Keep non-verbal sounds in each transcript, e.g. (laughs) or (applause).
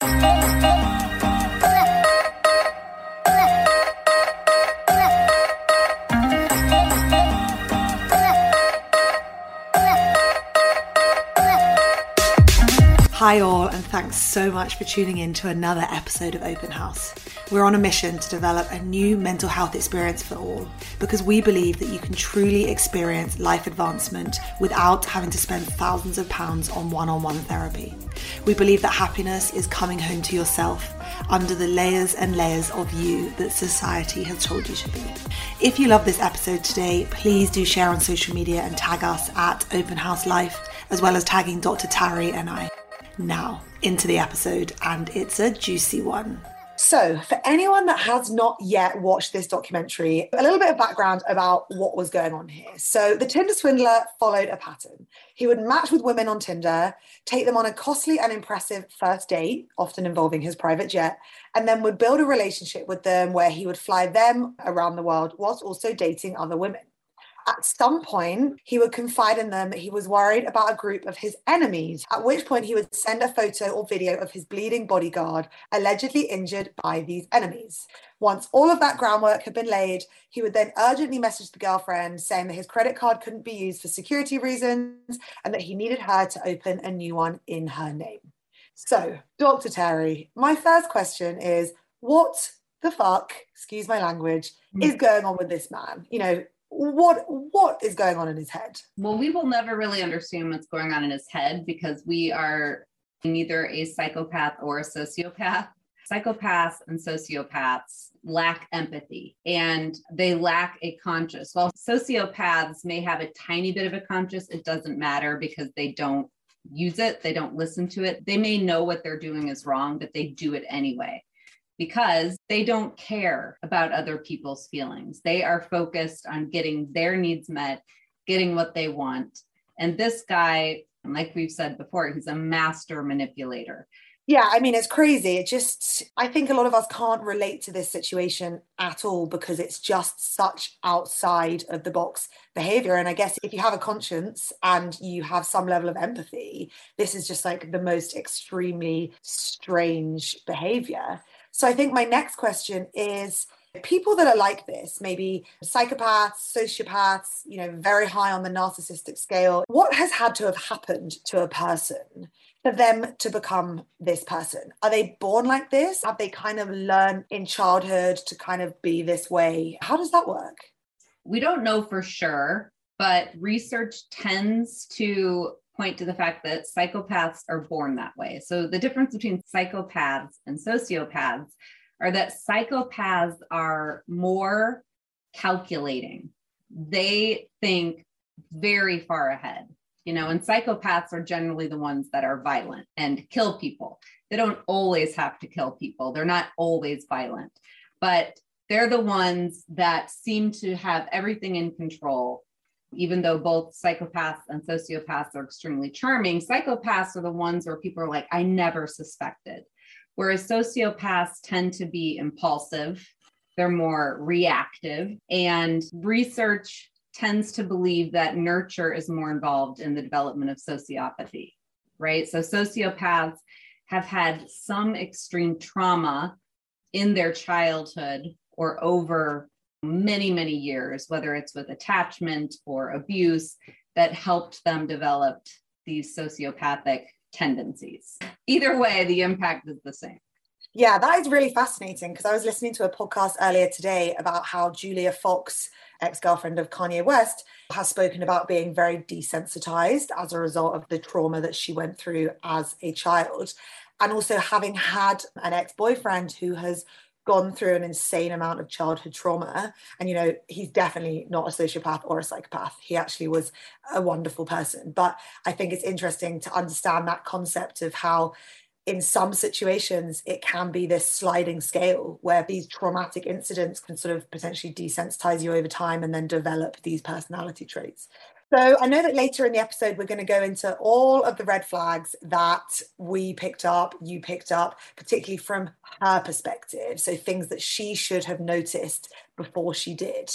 Thank you. Hi, all, and thanks so much for tuning in to another episode of Open House. We're on a mission to develop a new mental health experience for all because we believe that you can truly experience life advancement without having to spend thousands of pounds on one on one therapy. We believe that happiness is coming home to yourself under the layers and layers of you that society has told you to be. If you love this episode today, please do share on social media and tag us at Open House Life, as well as tagging Dr. Tari and I. Now, into the episode, and it's a juicy one. So, for anyone that has not yet watched this documentary, a little bit of background about what was going on here. So, the Tinder swindler followed a pattern. He would match with women on Tinder, take them on a costly and impressive first date, often involving his private jet, and then would build a relationship with them where he would fly them around the world whilst also dating other women at some point, he would confide in them that he was worried about a group of his enemies, at which point he would send a photo or video of his bleeding bodyguard, allegedly injured by these enemies. Once all of that groundwork had been laid, he would then urgently message the girlfriend saying that his credit card couldn't be used for security reasons and that he needed her to open a new one in her name. So, Dr. Tari, my first question is what the fuck, excuse my language, mm. is going on with this man? You know, what what is going on in his head? Well we will never really understand what's going on in his head because we are neither a psychopath or a sociopath. Psychopaths and sociopaths lack empathy and they lack a conscious while sociopaths may have a tiny bit of a conscious it doesn't matter because they don't use it they don't listen to it. They may know what they're doing is wrong but they do it anyway because they don't care about other people's feelings. They are focused on getting their needs met, getting what they want. And this guy, like we've said before, he's a master manipulator. Yeah, I mean, it's crazy. It just, I think a lot of us can't relate to this situation at all because it's just such outside of the box behavior. And I guess if you have a conscience and you have some level of empathy, this is just like the most extremely strange behavior. So I think my next question is people that are like this, maybe psychopaths, sociopaths, you know, very high on the narcissistic scale, what has had to have happened to a person for them to become this person? Are they born like this? Have they kind of learned in childhood to kind of be this way? How does that work? We don't know for sure, but research tends to point to the fact that psychopaths are born that way. So the difference between psychopaths and sociopaths are that psychopaths are more calculating. They think very far ahead. You know, and psychopaths are generally the ones that are violent and kill people. They don't always have to kill people. They're not always violent, but they're the ones that seem to have everything in control even though both psychopaths and sociopaths are extremely charming, psychopaths are the ones where people are like, I never suspected. Whereas sociopaths tend to be impulsive, they're more reactive, and research tends to believe that nurture is more involved in the development of sociopathy, right? So sociopaths have had some extreme trauma in their childhood or over many, many years, whether it's with attachment or abuse, that helped them develop these sociopathic tendencies. Either way, the impact is the same. Yeah, that is really fascinating because I was listening to a podcast earlier today about how Julia Fox, ex girlfriend of Kanye West, has spoken about being very desensitized as a result of the trauma that she went through as a child. And also having had an ex boyfriend who has gone through an insane amount of childhood trauma. And you know he's definitely not a sociopath or a psychopath. He actually was a wonderful person. But i think it's interesting to understand that concept of how in some situations it can be this sliding scale where these traumatic incidents can sort of potentially desensitize you over time and then develop these personality traits so I know that later in the episode, we're going to go into all of the red flags that we picked up, you picked up, particularly from her perspective. So things that she should have noticed before she did.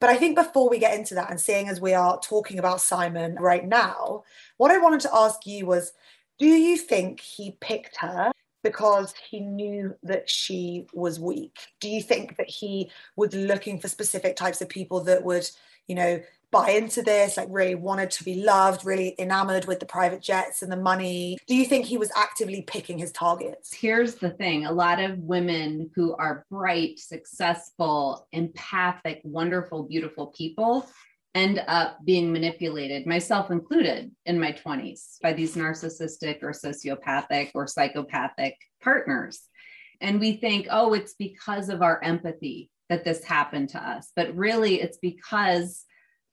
But I think before we get into that, and seeing as we are talking about Simon right now, what I wanted to ask you was do you think he picked her because he knew that she was weak? Do you think that he was looking for specific types of people that would, you know, buy into this, like really wanted to be loved, really enamored with the private jets and the money? Do you think he was actively picking his targets? Here's the thing a lot of women who are bright, successful, empathic, wonderful, beautiful people end up being manipulated, myself included, in my 20s by these narcissistic or sociopathic or psychopathic partners. And we think, oh, it's because of our empathy that this happened to us. But really, it's because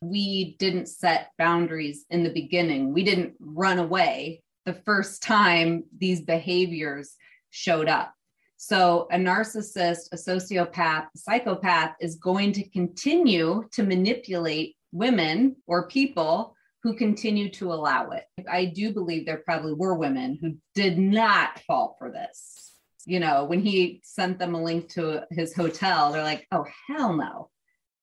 we didn't set boundaries in the beginning. We didn't run away the first time these behaviors showed up. So, a narcissist, a sociopath, a psychopath is going to continue to manipulate women or people who continue to allow it. I do believe there probably were women who did not fall for this. You know, when he sent them a link to his hotel, they're like, oh, hell no.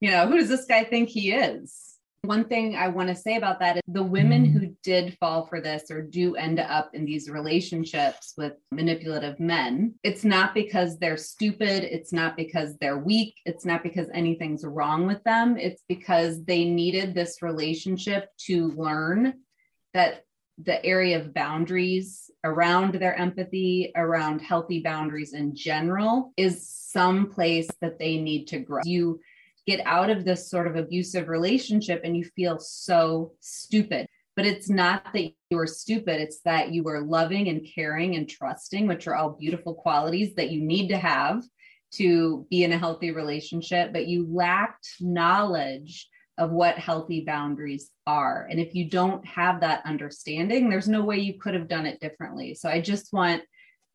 You know, who does this guy think he is? One thing I want to say about that is the women who mm-hmm. did fall for this or do end up in these relationships with manipulative men, it's not because they're stupid. It's not because they're weak. It's not because anything's wrong with them. It's because they needed this relationship to learn that the area of boundaries around their empathy, around healthy boundaries in general, is some place that they need to grow. You get out of this sort of abusive relationship and you feel so stupid. But it's not that you are stupid, it's that you were loving and caring and trusting, which are all beautiful qualities that you need to have to be in a healthy relationship, but you lacked knowledge of what healthy boundaries are. And if you don't have that understanding, there's no way you could have done it differently. So I just want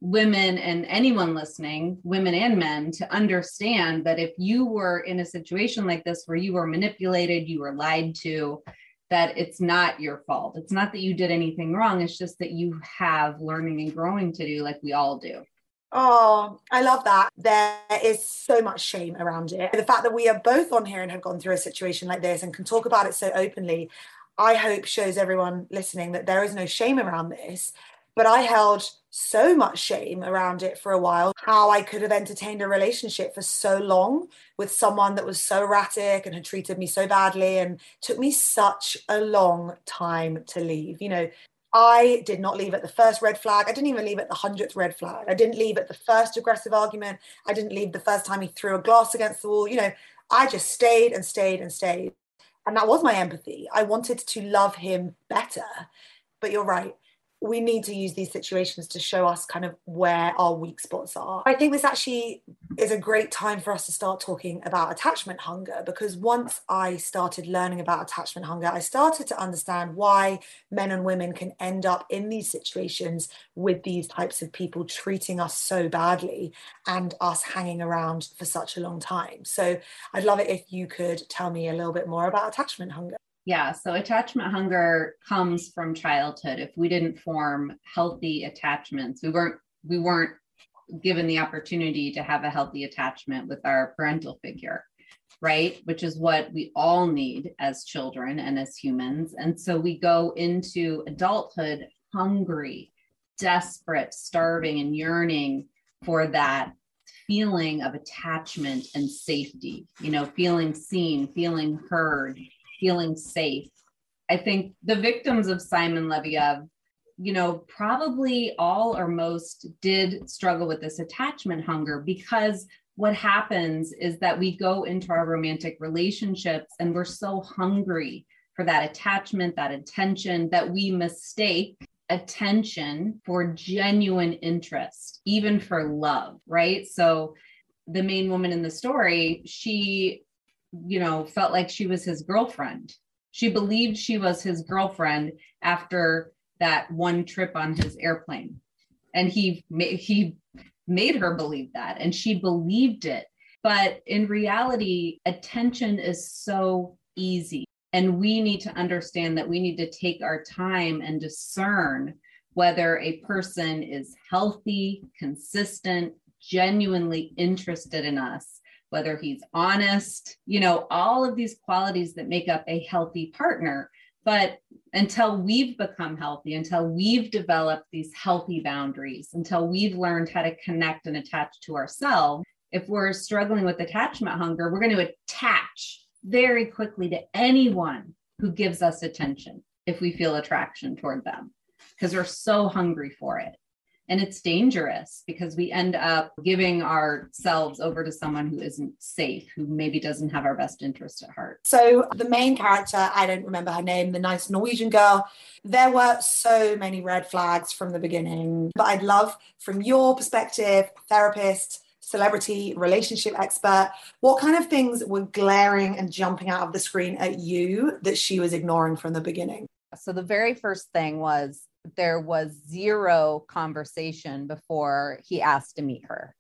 women and anyone listening, women and men, to understand that if you were in a situation like this where you were manipulated, you were lied to, that it's not your fault. It's not that you did anything wrong. It's just that you have learning and growing to do, like we all do. Oh, I love that. There is so much shame around it. The fact that we are both on here and have gone through a situation like this and can talk about it so openly, I hope shows everyone listening that there is no shame around this but I held so much shame around it for a while. How I could have entertained a relationship for so long with someone that was so erratic and had treated me so badly and took me such a long time to leave. You know, I did not leave at the first red flag. I didn't even leave at the hundredth red flag. I didn't leave at the first aggressive argument. I didn't leave the first time he threw a glass against the wall. You know, I just stayed and stayed and stayed. And that was my empathy. I wanted to love him better. But you're right we need to use these situations to show us kind of where our weak spots are. I think this actually is a great time for us to start talking about attachment hunger because once I started learning about attachment hunger, I started to understand why men and women can end up in these situations with these types of people treating us so badly and us hanging around for such a long time. So I'd love it if you could tell me a little bit more about attachment hunger. Yeah, so attachment hunger comes from childhood. If we didn't form healthy attachments, we weren't we weren't given the opportunity to have a healthy attachment with our parental figure, right? Which is what we all need as children and as humans. And so we go into adulthood hungry, desperate, starving and yearning for that feeling of attachment and safety, you know, feeling seen, feeling heard, feeling safe. I think the victims of Simon Leviev, you know, probably all or most did struggle with this attachment hunger because what happens is that we go into our romantic relationships and we're so hungry for that attachment, that attention, that we mistake attention for genuine interest, even for love, right? So the main woman in the story, she you know, felt like she was his girlfriend. She believed she was his girlfriend after that one trip on his airplane. And he he made her believe that and she believed it. But in reality, attention is so easy. And we need to understand that we need to take our time and discern whether a person is healthy, consistent, genuinely interested in us whether he's honest, you know, all of these qualities that make up a healthy partner But until we've become healthy, until we've developed these healthy boundaries, until we've learned how to connect and attach to ourselves, if we're struggling with attachment hunger, we're going to attach very quickly to anyone who gives us attention if we feel attraction toward them because we're so hungry for it. And it's dangerous because we end up giving ourselves over to someone who isn't safe, who maybe doesn't have our best interest at heart. So, the main character, I don't remember her name, the nice Norwegian girl, there were so many red flags from the beginning. But I'd love, from your perspective, therapist, celebrity, relationship expert, what kind of things were glaring and jumping out of the screen at you that she was ignoring from the beginning? So, the very first thing was there was zero conversation before he asked to meet her.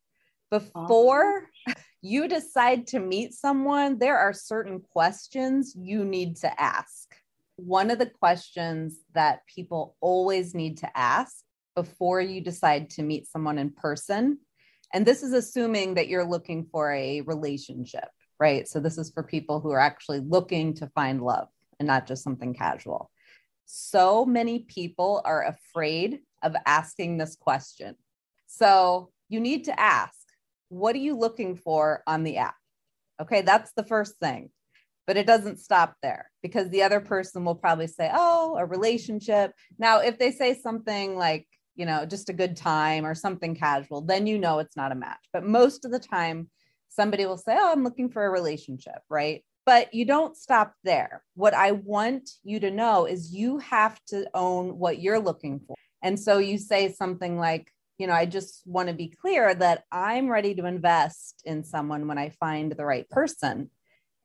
Before oh. you decide to meet someone, there are certain questions you need to ask. One of the questions that people always need to ask before you decide to meet someone in person, and this is assuming that you're looking for a relationship, right? So, this is for people who are actually looking to find love and not just something casual so many people are afraid of asking this question. So you need to ask, what are you looking for on the app? Okay, that's the first thing. But it doesn't stop there because the other person will probably say, oh, a relationship. Now, if they say something like, you know, just a good time or something casual, then you know it's not a match. But most of the time, somebody will say, oh, I'm looking for a relationship, right? But you don't stop there. What I want you to know is you have to own what you're looking for. And so you say something like, you know, I just want to be clear that I'm ready to invest in someone when I find the right person.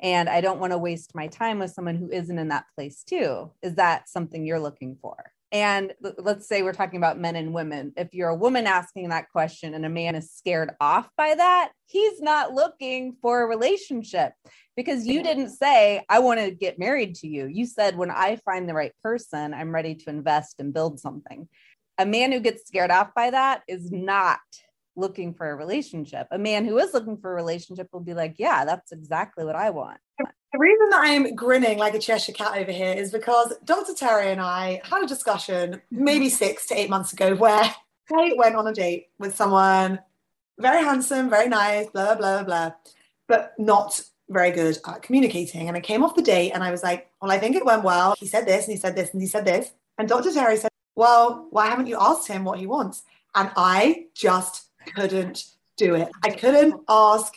And I don't want to waste my time with someone who isn't in that place too. Is that something you're looking for? And let's say we're talking about men and women. If you're a woman asking that question and a man is scared off by that, he's not looking for a relationship because you mm-hmm. didn't say, I want to get married to you. You said, when I find the right person, I'm ready to invest and build something. A man who gets scared off by that is not looking for a relationship. A man who is looking for a relationship will be like, Yeah, that's exactly what I want. The reason that I'm grinning like a Cheshire cat over here is because Dr. Tari and I had a discussion maybe mm-hmm. six to eight months ago where I went on a date with someone very handsome, very nice, blah, blah, blah, but not very good at communicating. And I came off the date and I was like, Well, I think it went well. He said this and he said this and he said this. And Dr. Tari said, Well, why haven't you asked him what he wants? And I just couldn't do it. I couldn't ask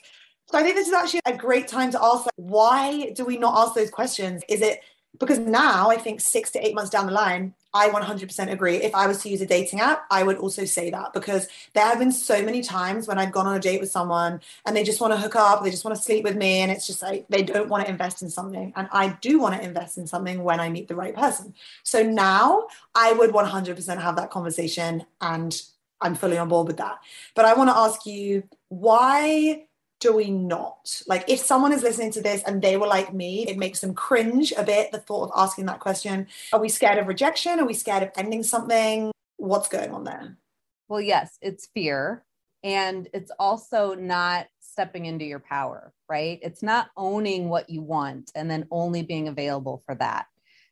so I think this is actually a great time to ask like, why do we not ask those questions? Is it because now I think six to eight months down the line, I 100% agree. If I was to use a dating app, I would also say that because there have been so many times when I've gone on a date with someone and they just want to hook up, they just want to sleep with me, and it's just like they don't want to invest in something. And I do want to invest in something when I meet the right person. So now I would 100% have that conversation and I'm fully on board with that. But I want to ask you why do we not? Like, if someone is listening to this and they were like me, it makes them cringe a bit, the thought of asking that question. Are we scared of rejection? Are we scared of ending something? What's going on there? Well, yes, it's fear. And it's also not stepping into your power, right? It's not owning what you want and then only being available for that.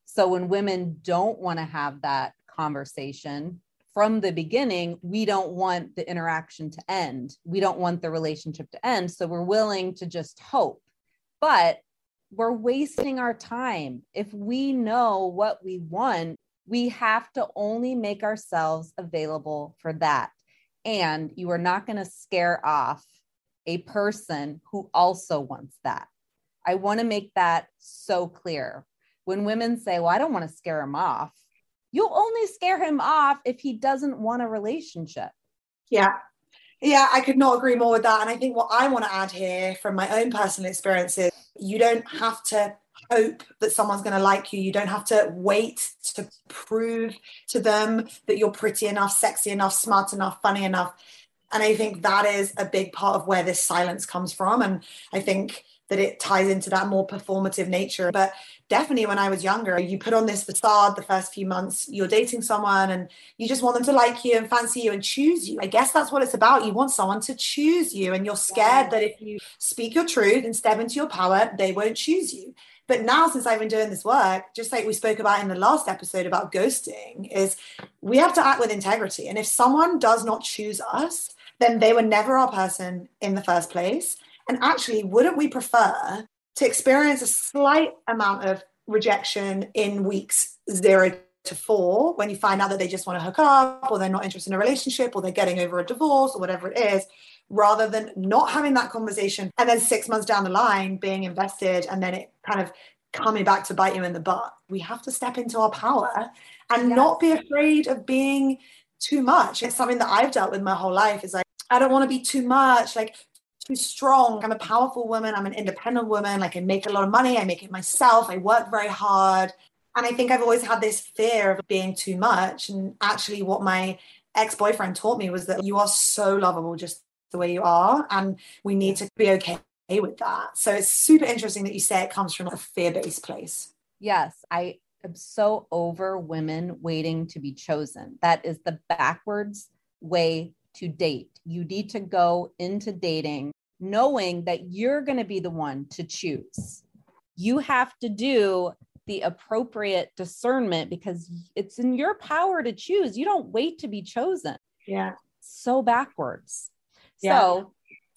So when women don't want to have that conversation, from the beginning, we don't want the interaction to end. We don't want the relationship to end. So we're willing to just hope. But we're wasting our time. If we know what we want, we have to only make ourselves available for that. And you are not going to scare off a person who also wants that. I want to make that so clear. When women say, Well, I don't want to scare him off, you'll only scare him off if he doesn't want a relationship. Yeah. Yeah, I could not agree more with that. And I think what I want to add here from my own personal experiences, you don't have to hope that someone's going to like you. You don't have to wait to prove to them that you're pretty enough, sexy enough, smart enough, funny enough. And I think that is a big part of where this silence comes from. And I think that it ties into that more performative nature. But definitely when I was younger, you put on this facade the first few months, you're dating someone and you just want them to like you and fancy you and choose you. I guess that's what it's about. You want someone to choose you, and you're scared that if you speak your truth and step into your power, they won't choose you. But now, since I've been doing this work, just like we spoke about in the last episode about ghosting, is we have to act with integrity. And if someone does not choose us, then they were never our person in the first place. And actually, wouldn't we prefer to experience a slight amount of rejection in weeks zero to four when you find out that they just want to hook up or they're not interested in a relationship or they're getting over a divorce or whatever it is rather than not having that conversation and then six months down the line being invested and then it kind of coming back to bite you in the butt we have to step into our power and yes. not be afraid of being too much it's something that i've dealt with my whole life is like i don't want to be too much like too strong. I'm a powerful woman. I'm an independent woman. I can make a lot of money. I make it myself. I work very hard. And I think I've always had this fear of being too much. And actually, what my ex boyfriend taught me was that you are so lovable just the way you are. And we need to be okay with that. So it's super interesting that you say it comes from a fear based place. Yes. I am so over women waiting to be chosen. That is the backwards way to date. You need to go into dating knowing that you're going to be the one to choose. You have to do the appropriate discernment because it's in your power to choose. You don't wait to be chosen. Yeah. So backwards. Yeah. So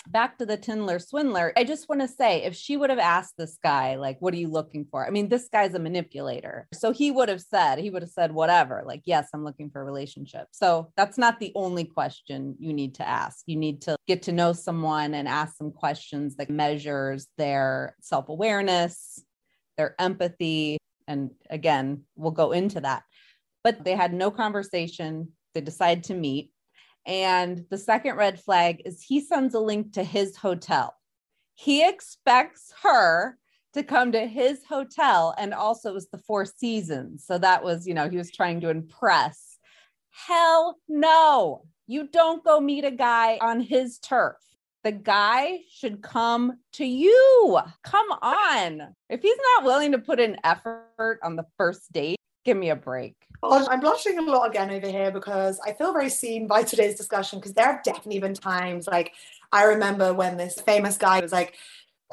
back to the Tinder swindler, I just want to say if she would have asked this guy, like, what are you looking for? I mean, this guy's a manipulator. So he would have said, he would have said, whatever, like, yes, I'm looking for a relationship. So that's not the only question you need to ask. You need to get to know someone and ask some questions that measures their self awareness, their empathy. And again, we'll go into that. But they had no conversation. They decide to meet and the second red flag is he sends a link to his hotel. He expects her to come to his hotel and also it was the Four Seasons. So that was, you know, he was trying to impress. Hell no. You don't go meet a guy on his turf. The guy should come to you. Come on. If he's not willing to put in effort on the first date, give me a break. I'm blushing a lot again over here because I feel very seen by today's discussion because there have definitely been times like I remember when this famous guy was like,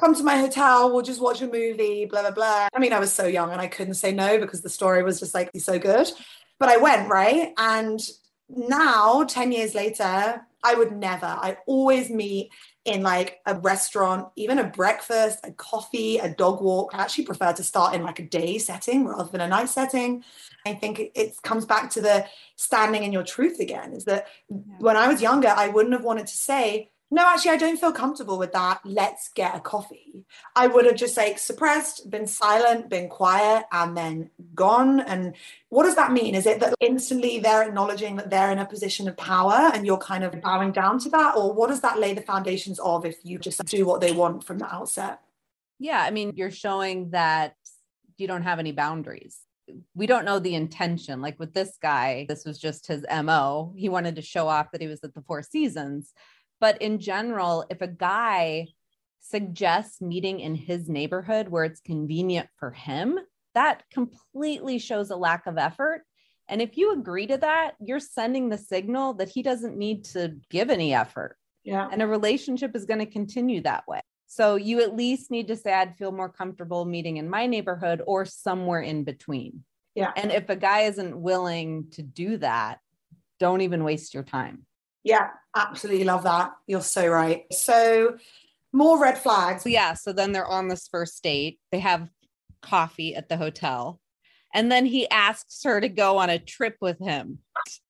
come to my hotel, we'll just watch a movie, blah, blah, blah. I mean, I was so young and I couldn't say no because the story was just like so good. But I went, right? And now, 10 years later, I would never, I always meet in like a restaurant, even a breakfast, a coffee, a dog walk. I actually prefer to start in like a day setting rather than a night setting. I think it, it comes back to the standing in your truth again. Is that yeah. when I was younger, I wouldn't have wanted to say, no, actually, I don't feel comfortable with that. Let's get a coffee. I would have just like suppressed, been silent, been quiet, and then gone. And what does that mean? Is it that instantly they're acknowledging that they're in a position of power and you're kind of bowing down to that? Or what does that lay the foundations of if you just do what they want from the outset? Yeah. I mean, you're showing that you don't have any boundaries we don't know the intention. Like with this guy, this was just his MO. He wanted to show off that he was at the Four Seasons. But in general, if a guy suggests meeting in his neighborhood where it's convenient for him, that completely shows a lack of effort. And if you agree to that, you're sending the signal that he doesn't need to give any effort. Yeah. And a relationship is going to continue that way. So you at least need to say, I'd feel more comfortable meeting in my neighborhood or somewhere in between. Yeah. And if a guy isn't willing to do that, don't even waste your time. Yeah, absolutely love that. You're so right. So, more red flags. Yeah. So then they're on this first date. They have coffee at the hotel. And then he asks her to go on a trip with him.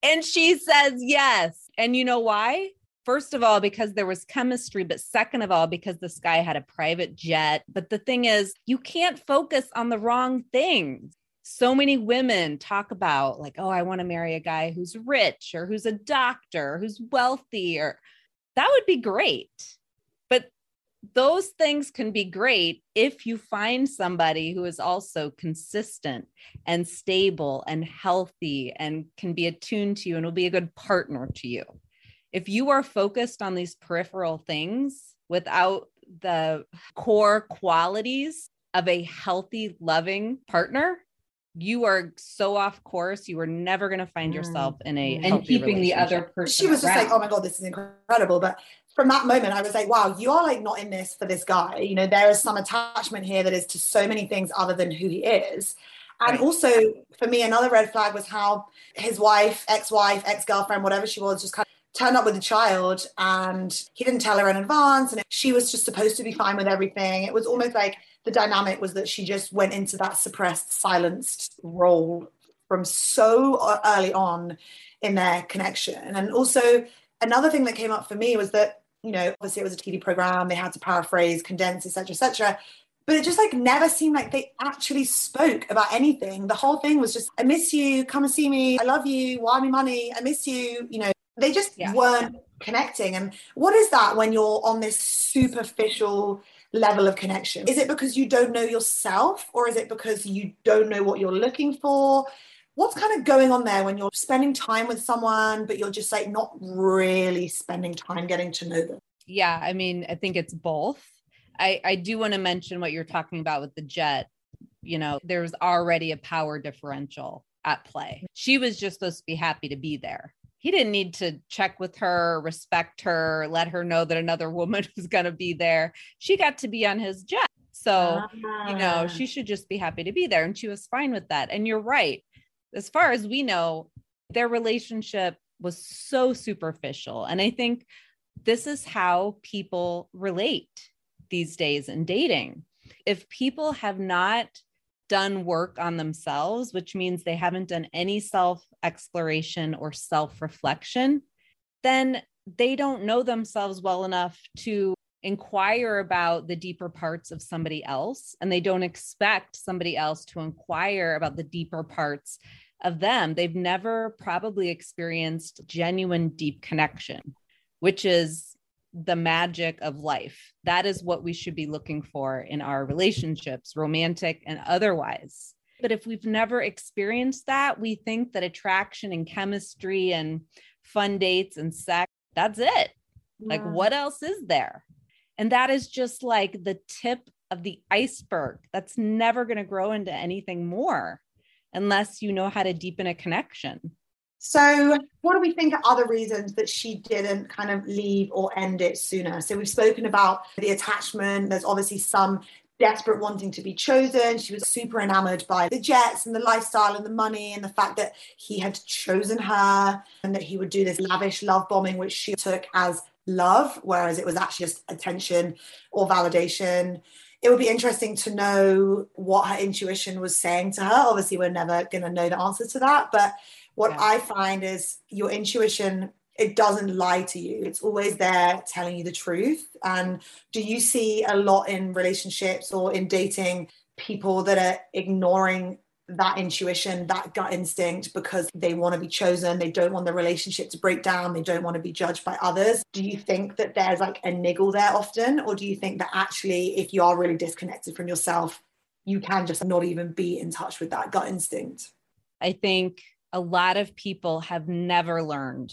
And she says yes. And you know why? First of all, because there was chemistry, but second of all, because this guy had a private jet. But the thing is, you can't focus on the wrong things so many women talk about like oh i want to marry a guy who's rich or who's a doctor who's wealthy or that would be great. But those things can be great if you find somebody who is also consistent and stable and healthy and can be attuned to you and will be a good partner to you. If you are focused on these peripheral things without the core qualities of a healthy, loving partner, you are so off course. You are never going to find yourself in a mm-hmm. and keeping the other person. She was just around. like, "Oh my god, this is incredible!" But from that moment, I was like, "Wow, you are like not in this for this guy. You know, there is some attachment here that is to so many things other than who he is." And Right. also for me, another red flag was how his wife, ex-wife, ex-girlfriend, whatever she was, just kind of turned up with a child and he didn't tell her in advance and she was just supposed to be fine with everything. It was almost like the dynamic was that she just went into that suppressed, silenced role from so uh, early on in their connection. And also another thing that came up for me was that, you know, obviously it was a TV program, they had to paraphrase, condense, etc., etc but it just like never seemed like they actually spoke about anything. The whole thing was just, I miss you, come and see me, I love you, wire me money, I miss you. You know, they just Yeah. weren't connecting. And what is that when you're on this superficial level of connection? Is it because you don't know yourself, or is it because you don't know what you're looking for? What's kind of going on there when you're spending time with someone, but you're just like not really spending time getting to know them? Yeah, I mean, I think it's both. I, I do want to mention what you're talking about with the jet. You know, there's already a power differential at play. She was just supposed to be happy to be there. He didn't need to check with her, respect her, let her know that another woman (laughs) was going to be there. She got to be on his jet. So, you know, ah. she should just be happy to be there. And she was fine with that. And you're right. As far as we know, their relationship was so superficial. And I think this is how people relate these days in dating. If people have not done work on themselves, which means they haven't done any self exploration or self reflection, then they don't know themselves well enough to inquire about the deeper parts of somebody else. And they don't expect somebody else to inquire about the deeper parts of them. They've never probably experienced genuine deep connection, which is the magic of life. That is what we should be looking for in our relationships, romantic and otherwise. But if we've never experienced that, we think that attraction and chemistry and fun dates and sex, that's it. Like, what else is there? And that is just like the tip of the iceberg. That's never going to grow into anything more unless you know how to deepen a connection. So, what do we think are other reasons that she didn't kind of leave or end it sooner? So, we've spoken about the attachment. There's obviously some desperate wanting to be chosen. She was super enamored by the jets and the lifestyle and the money and the fact that he had chosen her and that he would do this lavish love bombing, which she took as love, whereas it was actually just attention or validation. It would be interesting to know what her intuition was saying to her. Obviously, we're never going to know the answer to that, but what Yeah. I find is your intuition, it doesn't lie to you. It's always there telling you the truth. And do you see a lot in relationships or in dating people that are ignoring that intuition, that gut instinct because they want to be chosen, they don't want the relationship to break down, they don't want to be judged by others? Do you think that there's like a niggle there often? Or do you think that actually, if you are really disconnected from yourself, you can just not even be in touch with that gut instinct? I think a lot of people have never learned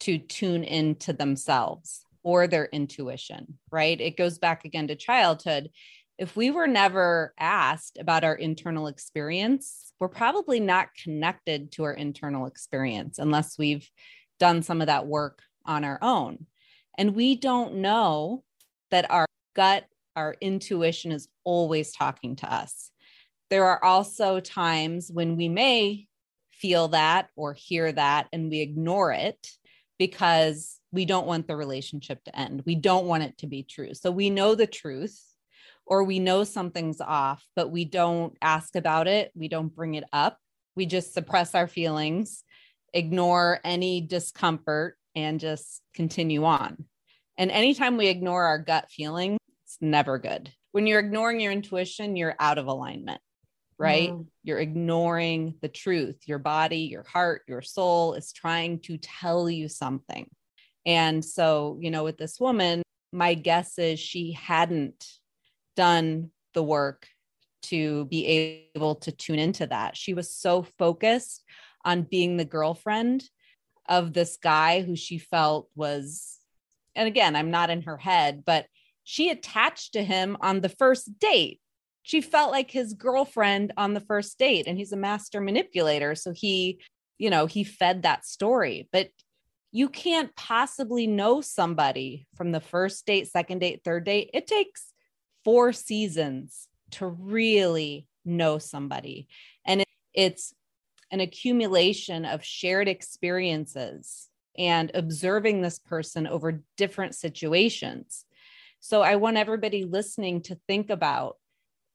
to tune into themselves or their intuition, right? It goes back again to childhood. If we were never asked about our internal experience, we're probably not connected to our internal experience unless we've done some of that work on our own. And we don't know that our gut, our intuition is always talking to us. There are also times when we may feel that or hear that and we ignore it because we don't want the relationship to end. We don't want it to be true. So we know the truth or we know something's off, but we don't ask about it. We don't bring it up. We just suppress our feelings, ignore any discomfort, and just continue on. And anytime we ignore our gut feeling, it's never good. When you're ignoring your intuition, you're out of alignment, right? Mm. You're ignoring the truth. Your body, your heart, your soul is trying to tell you something. And so, you know, with this woman, my guess is she hadn't done the work to be able to tune into that. She was so focused on being the girlfriend of this guy who she felt was, and again, I'm not in her head, but she attached to him on the first date. She felt like his girlfriend on the first date and he's a master manipulator so he you know he fed that story. But you can't possibly know somebody from the first date second date third date. It takes four seasons to really know somebody. And it's an accumulation of shared experiences and observing this person over different situations. So i want everybody listening to think about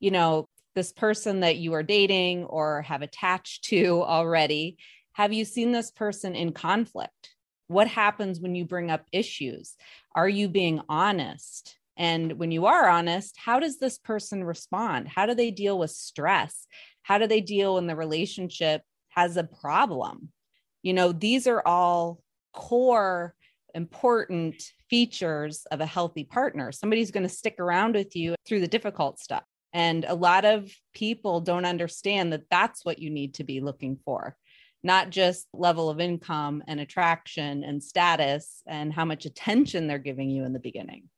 you know, this person that you are dating or have attached to already, have you seen this person in conflict? What happens when you bring up issues? Are you being honest? And when you are honest, how does this person respond? How do they deal with stress? How do they deal when the relationship has a problem? You know, these are all core important features of a healthy partner. Somebody's going to stick around with you through the difficult stuff. And a lot of people don't understand that that's what you need to be looking for, not just level of income and attraction and status and how much attention they're giving you in the beginning.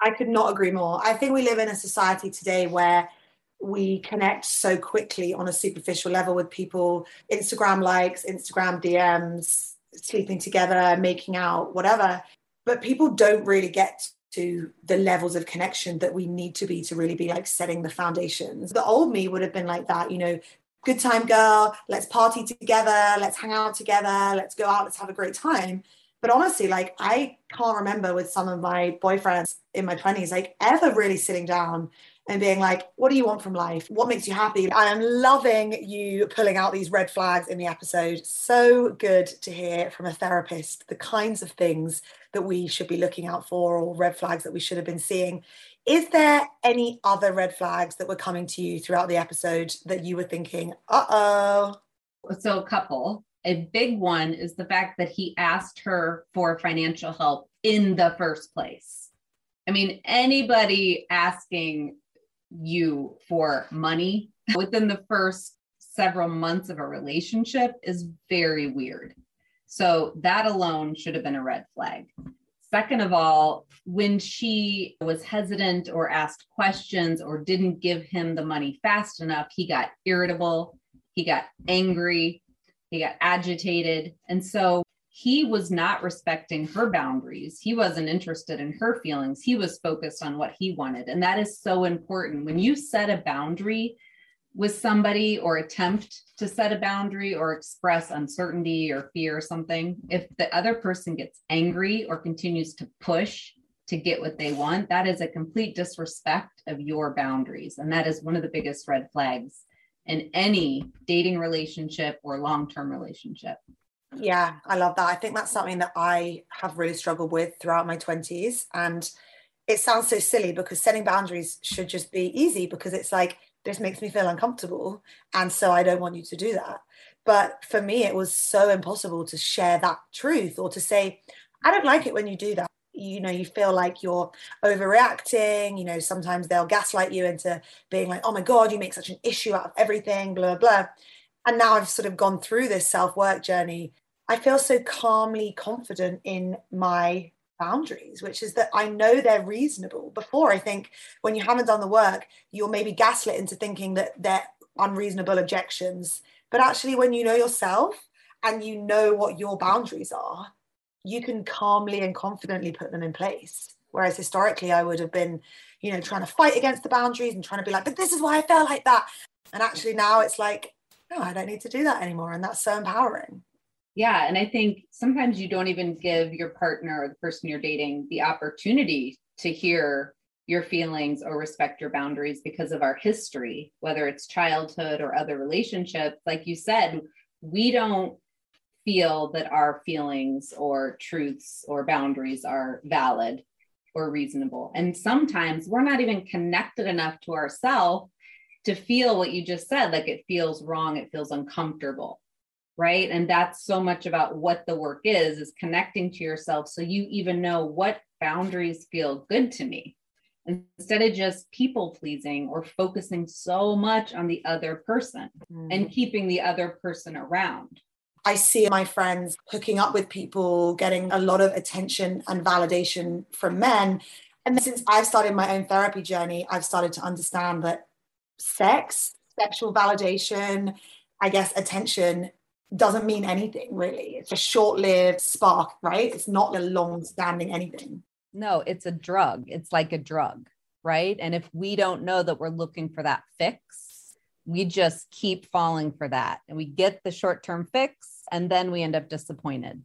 I could not agree more. I think we live in a society today where we connect so quickly on a superficial level with people, Instagram likes, Instagram DMs, sleeping together, making out, whatever. But people don't really get to the levels of connection that we need to be to really be like setting the foundations. The old me would have been like that, you know, good time girl, let's party together, let's hang out together, let's go out, let's have a great time. But honestly, like I can't remember with some of my boyfriends in my 20s, like ever really sitting down and being like, what do you want from life? What makes you happy? I am loving you pulling out these red flags in the episode. So good to hear from a therapist the kinds of things that we should be looking out for or red flags that we should have been seeing. Is there any other red flags that were coming to you throughout the episode that you were thinking, uh oh? So, a couple. A big one is the fact that he asked her for financial help in the first place. I mean, anybody asking you for money (laughs) within the first several months of a relationship is very weird. So that alone should have been a red flag. Second of all, when she was hesitant or asked questions or didn't give him the money fast enough, he got irritable, he got angry, he got agitated. And so he was not respecting her boundaries. He wasn't interested in her feelings. He was focused on what he wanted. And that is so important. When you set a boundary with somebody or attempt to set a boundary or express uncertainty or fear or something, if the other person gets angry or continues to push to get what they want, that is a complete disrespect of your boundaries. And that is one of the biggest red flags in any dating relationship or long term relationship. Yeah, I love that. I think that's something that I have really struggled with throughout my 20s. And it sounds so silly because setting boundaries should just be easy because it's like, this makes me feel uncomfortable. And so I don't want you to do that. But for me, it was so impossible to share that truth or to say, I don't like it when you do that. You know, you feel like you're overreacting. You know, sometimes they'll gaslight you into being like, oh my God, you make such an issue out of everything, blah, blah. And now I've sort of gone through this self work journey I feel so calmly confident in my boundaries, which is that I know they're reasonable. Before, I think when you haven't done the work, you're maybe gaslit into thinking that they're unreasonable objections. But actually, when you know yourself and you know what your boundaries are, you can calmly and confidently put them in place. Whereas historically, I would have been, you know, trying to fight against the boundaries and trying to be like, but this is why I felt like that. And actually, now it's like, no, I don't need to do that anymore. And that's so empowering. Yeah. And I think sometimes you don't even give your partner or the person you're dating the opportunity to hear your feelings or respect your boundaries because of our history, whether it's childhood or other relationships. Like you said, we don't feel that our feelings or truths or boundaries are valid or reasonable. And sometimes we're not even connected enough to ourselves to feel what you just said like it feels wrong, it feels uncomfortable right and that's so much about what the work is is connecting to yourself so you even know what boundaries feel good to me instead of just people pleasing or focusing so much on the other person mm. and keeping the other person around I see my friends hooking up with people, getting a lot of attention and validation from men. And since I've started my own therapy journey, I've started to understand that sex, sexual validation, I guess attention doesn't mean anything really. It's a short lived spark, right? It's not a long standing anything. No, it's a drug. It's like a drug, right? And if we don't know that we're looking for that fix, we just keep falling for that and we get the short term fix and then we end up disappointed.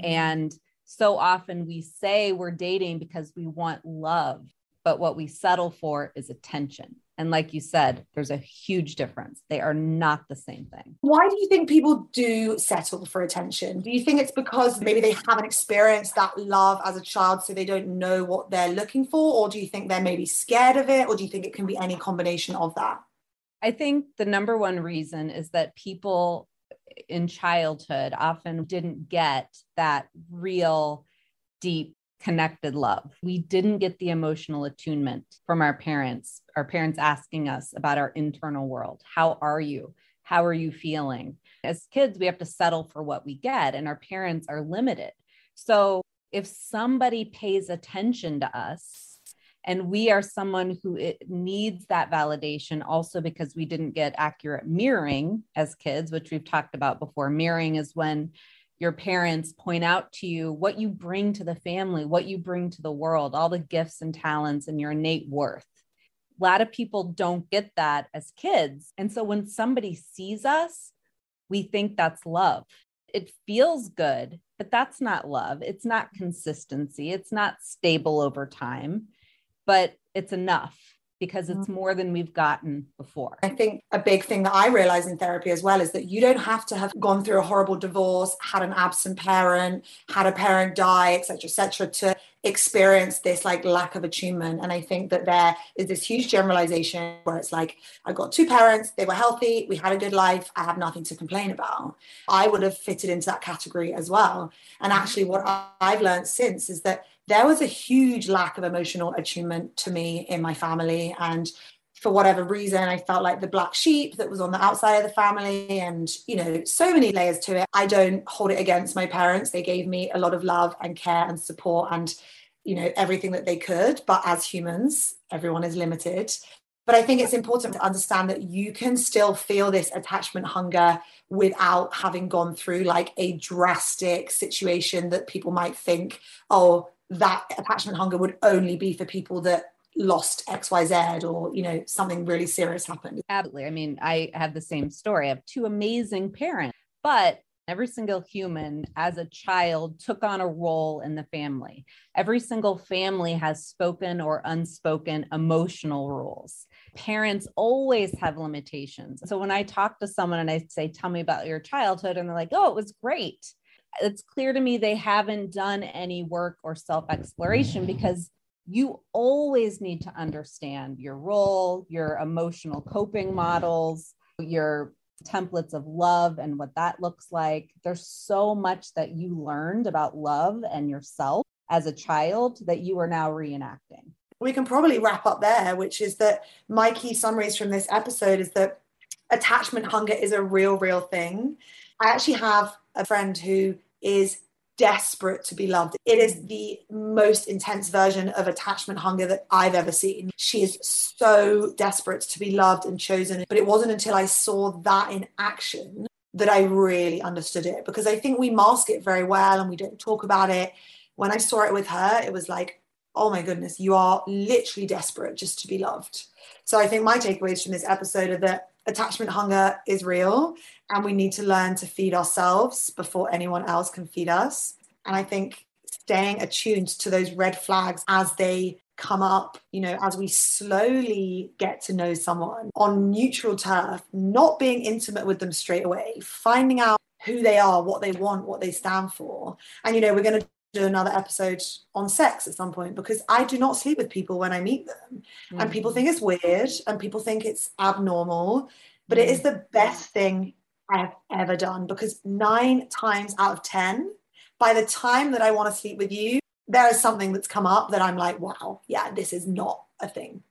Mm-hmm. And so often we say we're dating because we want love, but what we settle for is attention. And like you said, there's a huge difference. They are not the same thing. Why do you think people do settle for attention? Do you think it's because maybe they haven't experienced that love as a child, so they don't know what they're looking for? Or do you think they're maybe scared of it? Or do you think it can be any combination of that? I think the number one reason is that people in childhood often didn't get that real deep connected love. We didn't get the emotional attunement from our parents, our parents asking us about our internal world. How are you? How are you feeling? As kids, we have to settle for what we get, and our parents are limited. So if somebody pays attention to us, and we are someone who needs that validation also because we didn't get accurate mirroring as kids which we've talked about before mirroring is when your parents point out to you what you bring to the family, what you bring to the world, all the gifts and talents and your innate worth. A lot of people don't get that as kids. And so when somebody sees us, we think that's love. It feels good, but that's not love. It's not consistency. It's not stable over time, but it's enough because it's mm. more than we've gotten before. I think a big thing that I realize in therapy as well is that you don't have to have gone through a horrible divorce, had an absent parent, had a parent die, etc., etc., to experience this like lack of attunement. And I think that there is this huge generalization where it's like, I got two parents, they were healthy, we had a good life, I have nothing to complain about. I would have fitted into that category as well. And mm. actually, what I've learned since is that there was a huge lack of emotional attunement to me in my family. And for whatever reason, I felt like the black sheep that was on the outside of the family, and you know, so many layers to it. I don't hold it against my parents. They gave me a lot of love and care and support and you know everything that they could but as humans everyone is limited but i think it's important to understand that you can still feel this attachment hunger without having gone through like a drastic situation that people might think oh that attachment hunger would only be for people that lost xyz or you know something really serious happened. Absolutely. I mean i have the same story. I have two amazing parents but every single human as a child took on a role in the family. Every single family has spoken or unspoken emotional rules. Parents always have limitations. So when i talk to someone and i say tell me about your childhood and they're like oh it was great. It's clear to me they haven't done any work or self exploration because you always need to understand your role, your emotional coping models, your templates of love and what that looks like. There's so much that you learned about love and yourself as a child that you are now reenacting. We can probably wrap up there, which is that my key summaries from this episode is that attachment hunger is a real, real thing. I actually have a friend who is desperate to be loved. It is mm. the most intense version of attachment hunger that I've ever seen. She is so desperate to be loved and chosen. But it wasn't until I saw that in action that I really understood it because I think we mask it very well and we don't talk about it. When I saw it with her, it was like, oh my goodness, you are literally desperate just to be loved. So I think my takeaways from this episode are that attachment hunger is real and we need to learn to feed ourselves before anyone else can feed us. And I think staying attuned to those red flags as they come up, you know, as we slowly get to know someone on neutral turf, not being intimate with them straight away, finding out who they are, what they want, what they stand for. And, you know, we're going to do another episode on sex at some point because I do not sleep with people when I meet them. Mm-hmm. And people mm. think it's weird and people think it's abnormal, but mm-hmm. it is mm. the best thing I've ever done because nine times out of 10, by the time that I want to sleep with you, there is something that's come up that I'm like, wow, yeah, this is not a thing.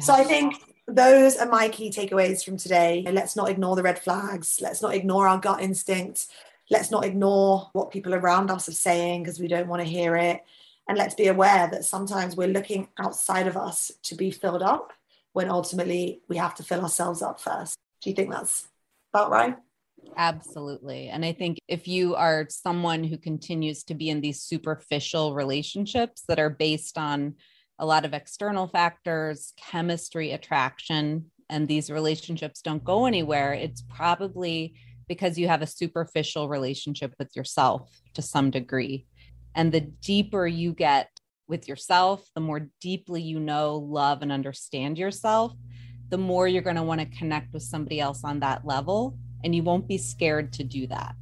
So I think those are my key takeaways from today. Let's not ignore the red flags. Let's not ignore our gut instinct. Let's not ignore what people around us are saying because we don't want to hear it. And let's be aware that sometimes we're looking outside of us to be filled up when ultimately we have to fill ourselves up first. Do you think that's about right? Absolutely. And I think if you are someone who continues to be in these superficial relationships that are based on a lot of external factors, chemistry, attraction, and these relationships don't go anywhere, it's probably because you have a superficial relationship with yourself to some degree. And the deeper you get with yourself, the more deeply you know, love, and understand yourself, the more you're going to want to connect with somebody else on that level. And you won't be scared to do that.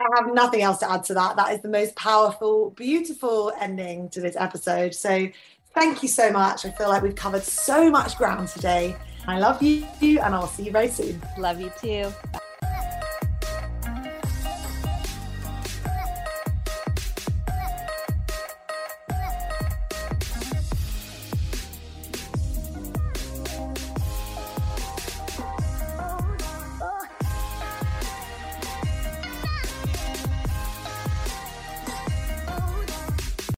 I have nothing else to add to that. That is the most powerful, beautiful ending to this episode. So thank you so much. I feel like we've covered so much ground today. I love you and I'll see you very soon. Love you too.